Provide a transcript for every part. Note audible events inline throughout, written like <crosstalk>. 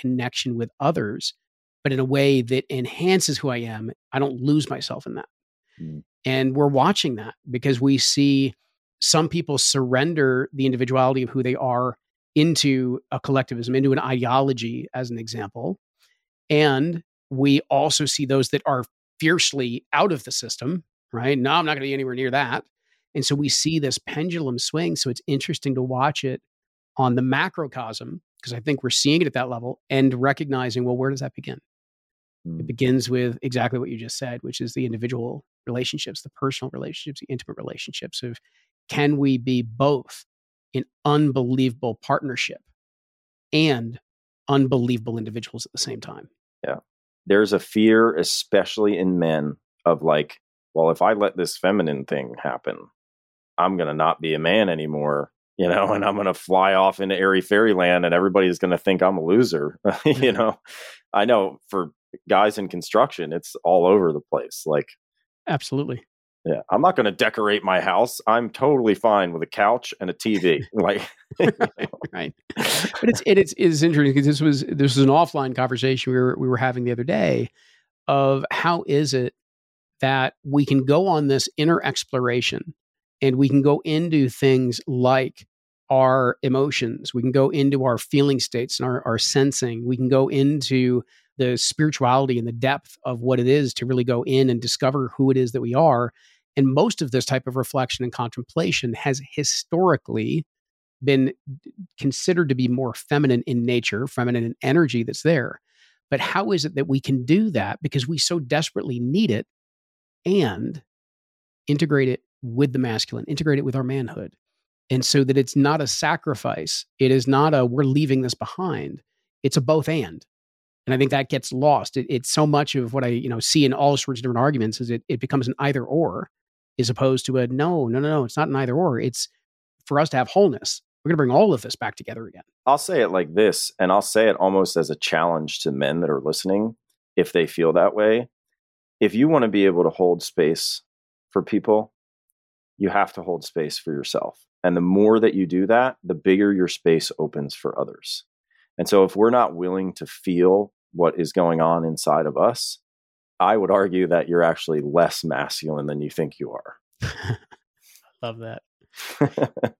connection with others, but in a way that enhances who I am. I don't lose myself in that. Mm. And we're watching that because we see some people surrender the individuality of who they are into a collectivism, into an ideology, as an example. And we also see those that are fiercely out of the system, right? No, I'm not going to be anywhere near that. And so we see this pendulum swing. So it's interesting to watch it on the macrocosm, because I think we're seeing it at that level and recognizing, well, where does that begin? Mm. It begins with exactly what you just said, which is the individual relationships, the personal relationships, the intimate relationships of can we be both in unbelievable partnership and unbelievable individuals at the same time? Yeah. There's a fear, especially in men, of like, well, if I let this feminine thing happen, I'm going to not be a man anymore, you know, and I'm going to fly off into airy fairyland and everybody's going to think I'm a loser. <laughs> you know, I know for guys in construction, it's all over the place. Like, absolutely. Yeah, I'm not going to decorate my house. I'm totally fine with a couch and a TV. <laughs> like, <laughs> right, But it's it, it's it's interesting because this was this was an offline conversation we were we were having the other day of how is it that we can go on this inner exploration and we can go into things like our emotions we can go into our feeling states and our, our sensing we can go into the spirituality and the depth of what it is to really go in and discover who it is that we are. And most of this type of reflection and contemplation has historically been considered to be more feminine in nature, feminine in energy that's there. But how is it that we can do that because we so desperately need it and integrate it with the masculine, integrate it with our manhood? And so that it's not a sacrifice. It is not a we're leaving this behind. It's a both and and I think that gets lost. It, it's so much of what I you know see in all sorts of different arguments is it it becomes an either or, as opposed to a no, no, no, no. It's not an either or. It's for us to have wholeness. We're going to bring all of this back together again. I'll say it like this, and I'll say it almost as a challenge to men that are listening, if they feel that way. If you want to be able to hold space for people, you have to hold space for yourself. And the more that you do that, the bigger your space opens for others. And so if we're not willing to feel what is going on inside of us, I would argue that you're actually less masculine than you think you are. I <laughs> love that. <laughs>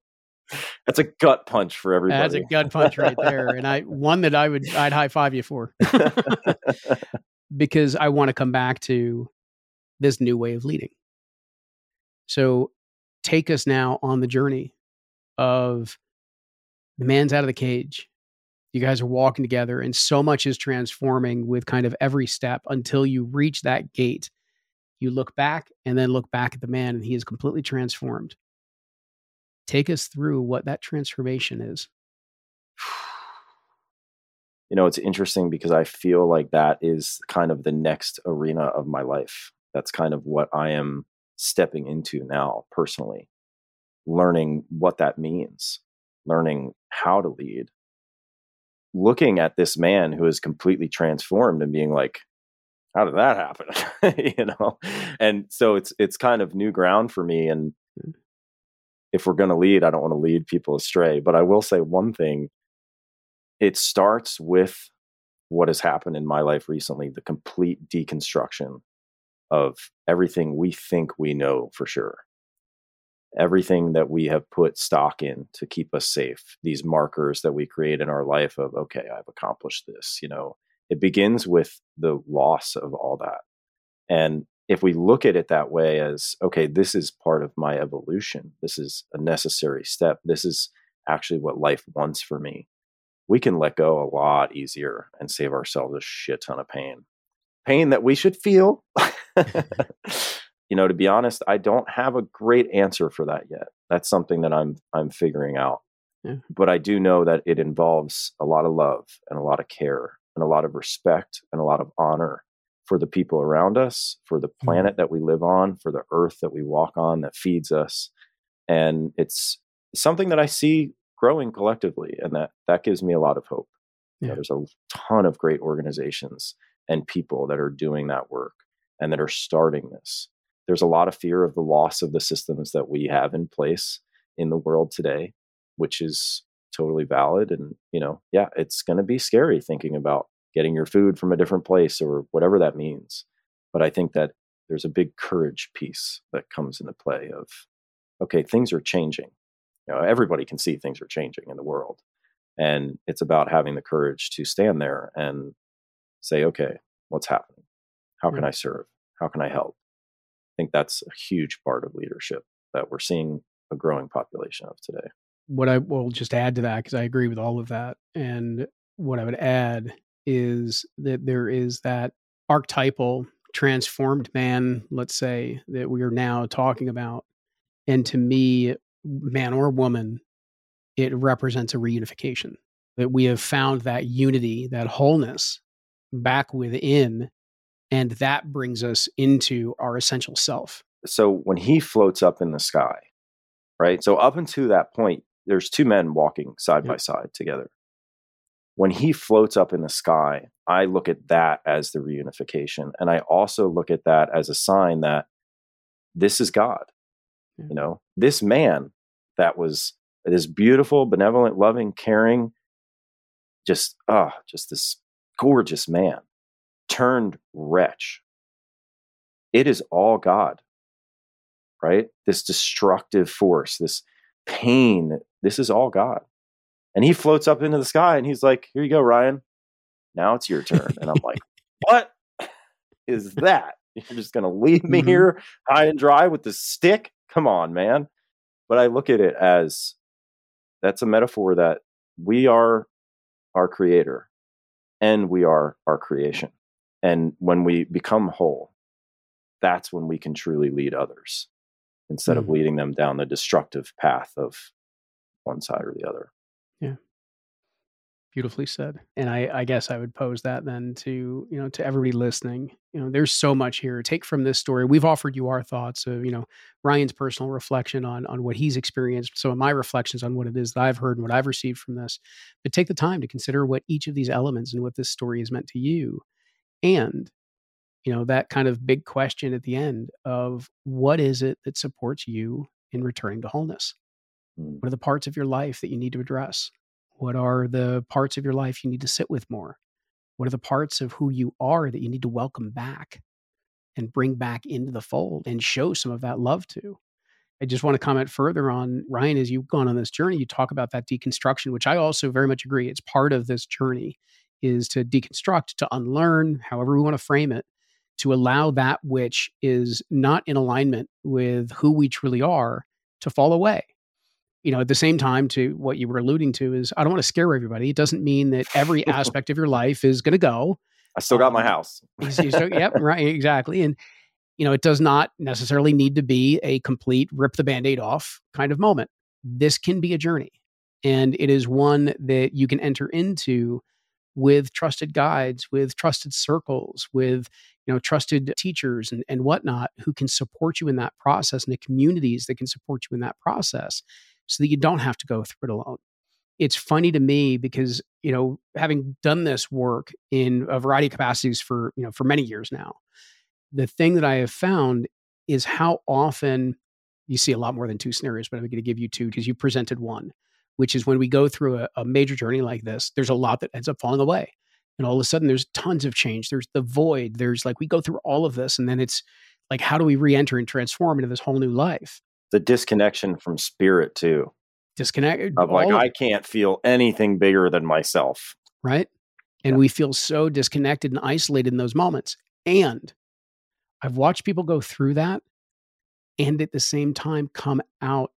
That's a gut punch for everybody. That's a gut punch right <laughs> there, and I one that I would I'd high five you for because I want to come back to this new way of leading. So take us now on the journey of the man's out of the cage. You guys are walking together and so much is transforming with kind of every step until you reach that gate. You look back and then look back at the man and he is completely transformed. Take us through what that transformation is. You know it's interesting because i feel like that is kind of the next arena of my life. That's kind of what i am stepping into now personally learning what that means learning how to lead. Looking at this man who is completely transformed and being like how did that happen? <laughs> You know? And so it's it's kind of new ground for me and mm. if we're going to lead i don't want to lead people astray. But i will say one thing. It starts with what has happened in my life recently the complete deconstruction of everything we think we know for sure. Everything that we have put stock in to keep us safe these markers that we create in our life of okay i've accomplished this you know it begins with the loss of all that. And if we look at it that way as okay this is part of my evolution. This is a necessary step. This is actually what life wants for me we can let go a lot easier and save ourselves a shit ton of pain pain that we should feel <laughs> you know to be honest i don't have a great answer for that yet that's something that i'm i'm figuring out yeah. but i do know that it involves a lot of love and a lot of care and a lot of respect and a lot of honor for the people around us for the mm-hmm. planet that we live on for the earth that we walk on that feeds us and it's something that i see growing collectively and that that gives me a lot of hope yeah. you know, there's a ton of great organizations and people that are doing that work and that are starting this there's a lot of fear of the loss of the systems that we have in place in the world today, which is totally valid. And, you know, yeah, it's going to be scary thinking about getting your food from a different place or whatever that means. But I think that there's a big courage piece that comes into play of, okay, things are changing. You know, everybody can see things are changing in the world. And it's about having the courage to stand there and say, okay, what's happening? How can hmm. I serve? How can I help? I think that's a huge part of leadership that we're seeing a growing population of today. What I will just add to that, because I agree with all of that. And what I would add is that there is that archetypal transformed man, let's say, that we are now talking about. And to me, man or woman, it represents a reunification. That we have found that unity, that wholeness back within, and that brings us into our essential self. So when he floats up in the sky, right? So up until that point, there's two men walking side yep. by side together. When he floats up in the sky, I look at that as the reunification. And I also look at that as a sign that this is God. You know, this man that was this beautiful, benevolent, loving, caring, just ah, oh, just this gorgeous man turned wretch. It is all God, right? This destructive force, this pain, this is all God. And he floats up into the sky and he's like, Here you go, Ryan. Now it's your turn. And I'm like, What <laughs> is that? You're just going to leave me mm-hmm. here high and dry with the stick? Come on, man. But I look at it as that's a metaphor that we are our creator and we are our creation. And when we become whole, that's when we can truly lead others instead mm-hmm. of leading them down the destructive path of one side or the other. Yeah. Beautifully said. And I, I guess I would pose that then to, you know, to everybody listening. You know, there's so much here. Take from this story. We've offered you our thoughts of, you know, Ryan's personal reflection on on what he's experienced, some of my reflections on what it is that I've heard and what I've received from this. But take the time to consider what each of these elements and what this story has meant to you. And, you know, that kind of big question at the end of what is it that supports you in returning to wholeness? Mm. What are the parts of your life that you need to address? What are the parts of your life you need to sit with more? What are the parts of who you are that you need to welcome back and bring back into the fold and show some of that love to? I just want to comment further on Ryan, as you've gone on this journey, you talk about that deconstruction, which I also very much agree. It's part of this journey is to deconstruct, to unlearn, however we want to frame it, to allow that which is not in alignment with who we truly are to fall away you know, at the same time, to what you were alluding to is I don't want to scare everybody. It doesn't mean that every <laughs> aspect of your life is going to go. I still got um, my house. yep, <laughs> right, exactly. And you know, it does not necessarily need to be a complete rip the band-aid off kind of moment. This can be a journey. And it is one that you can enter into with trusted guides, with trusted circles, with you know trusted teachers and, and whatnot who can support you in that process and the communities that can support you in that process so that you don't have to go through it alone. It's funny to me because, you know, having done this work in a variety of capacities for, you know, for many years now, the thing that I have found is how often you see a lot more than two scenarios, but I'm going to give you two because you presented one, which is when we go through a, a major journey like this, there's a lot that ends up falling away. And all of a sudden, there's tons of change. There's the void. There's like, we go through all of this, and then it's like, how do we re enter and transform into this whole new life? The disconnection from spirit too. Disconnect of like I can't feel anything bigger than myself. Right. And yeah. we feel so disconnected and isolated in those moments. And I've watched people go through that and at the same time come out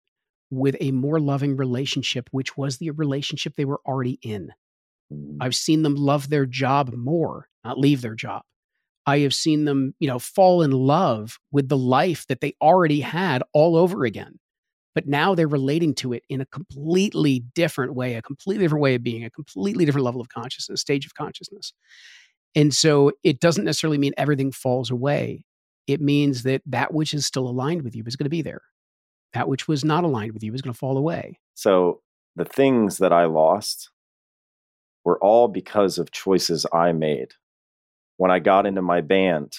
with a more loving relationship, which was the relationship they were already in. Mm. I've seen them love their job more, not leave their job. I have seen them, you know, fall in love with the life that they already had all over again. But now they're relating to it in a completely different way, a completely different way of being, a completely different level of consciousness, stage of consciousness. And so it doesn't necessarily mean everything falls away. It means that that which is still aligned with you is going to be there. That which was not aligned with you is going to fall away. So the things that I lost were all because of choices I made when I got into my band,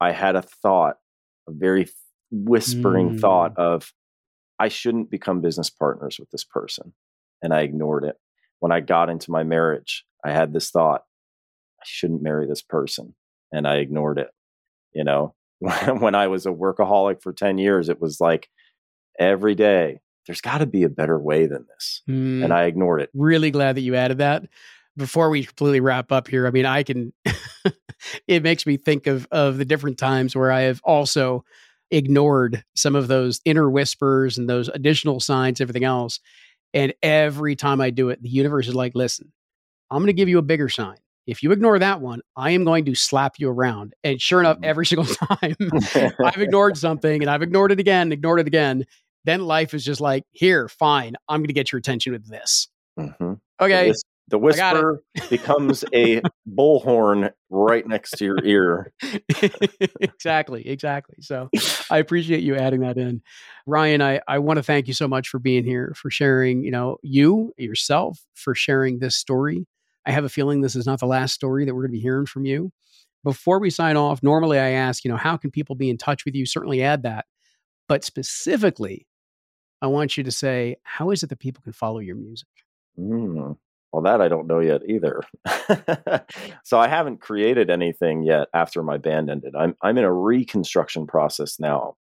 I had a thought, a very whispering mm. thought of, I shouldn't become business partners with this person. and I ignored it. When I got into my marriage, I had this thought, I shouldn't marry this person. And I ignored it. You know, <laughs> when I was a workaholic for 10 years, it was like every day, there's got to be a better way than this. Mm, and I ignored it. Really glad that you added that. Before we completely wrap up here, I mean, I can, <laughs> it makes me think of, of the different times where I have also ignored some of those inner whispers and those additional signs, everything else. And every time I do it, the universe is like, listen, I'm going to give you a bigger sign. If you ignore that one, I am going to slap you around. And sure enough, mm-hmm. every <laughs> single time <laughs> I've ignored something and I've ignored it again, ignored it again, then life is just like, here, fine, I'm going to get your attention with this. Mm-hmm. Okay. The whisper becomes a bullhorn right next to your ear. <laughs> exactly, exactly. So I appreciate you adding that in. Ryan, I, I want to thank you so much for being here, for sharing, you know, you yourself, for sharing this story. I have a feeling this is not the last story that we're going to be hearing from you. Before we sign off, normally I ask, you know, how can people be in touch with you? Certainly add that. But specifically, I want you to say, how is it that people can follow your music? Mm. Well, that I don't know yet either. <laughs> so I haven't created anything yet after my band ended. I'm I'm in a reconstruction process now.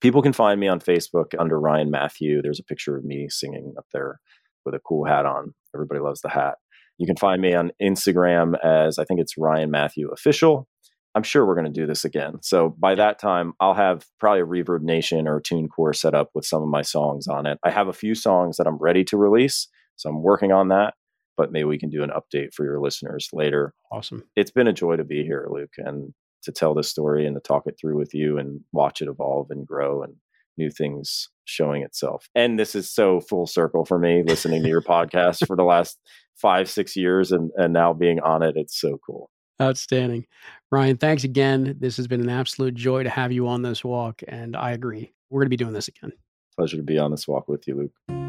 People can find me on Facebook under Ryan Matthew. There's a picture of me singing up there with a cool hat on. Everybody loves the hat. You can find me on Instagram as I think it's Ryan Matthew Official. I'm sure we're going to do this again. So by that time, I'll have probably a Reverb Nation or a TuneCore set up with some of my songs on it. I have a few songs that I'm ready to release. So I'm working on that but maybe we can do an update for your listeners later. Awesome. It's been a joy to be here, Luke, and to tell this story and to talk it through with you and watch it evolve and grow and new things showing itself. And this is so full circle for me listening to your <laughs> podcast for the last five, six years and, and now being on it. It's so cool. Outstanding. Ryan, thanks again. This has been an absolute joy to have you on this walk. And I agree. We're going to be doing this again. Pleasure to be on this walk with you, Luke.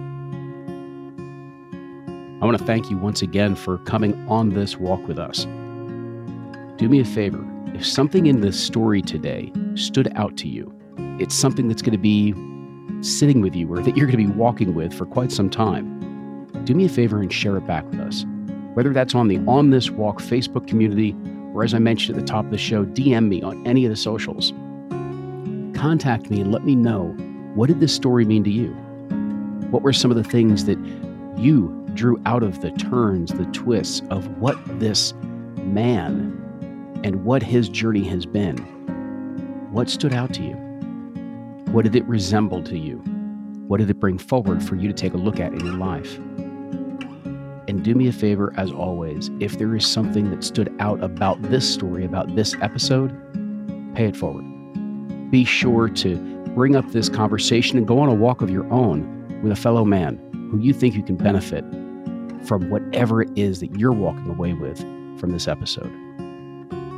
I want to thank you once again for coming on this walk with us. Do me a favor if something in this story today stood out to you, it's something that's going to be sitting with you or that you're going to be walking with for quite some time. Do me a favor and share it back with us. Whether that's on the On This Walk Facebook community or, as I mentioned at the top of the show, DM me on any of the socials. Contact me and let me know what did this story mean to you? What were some of the things that you drew out of the turns, the twists of what this man and what his journey has been. What stood out to you? What did it resemble to you? What did it bring forward for you to take a look at in your life? And do me a favor, as always, if there is something that stood out about this story, about this episode, pay it forward. Be sure to bring up this conversation and go on a walk of your own with a fellow man who you think you can benefit from whatever it is that you're walking away with from this episode.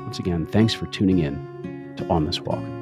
Once again, thanks for tuning in to On This Walk.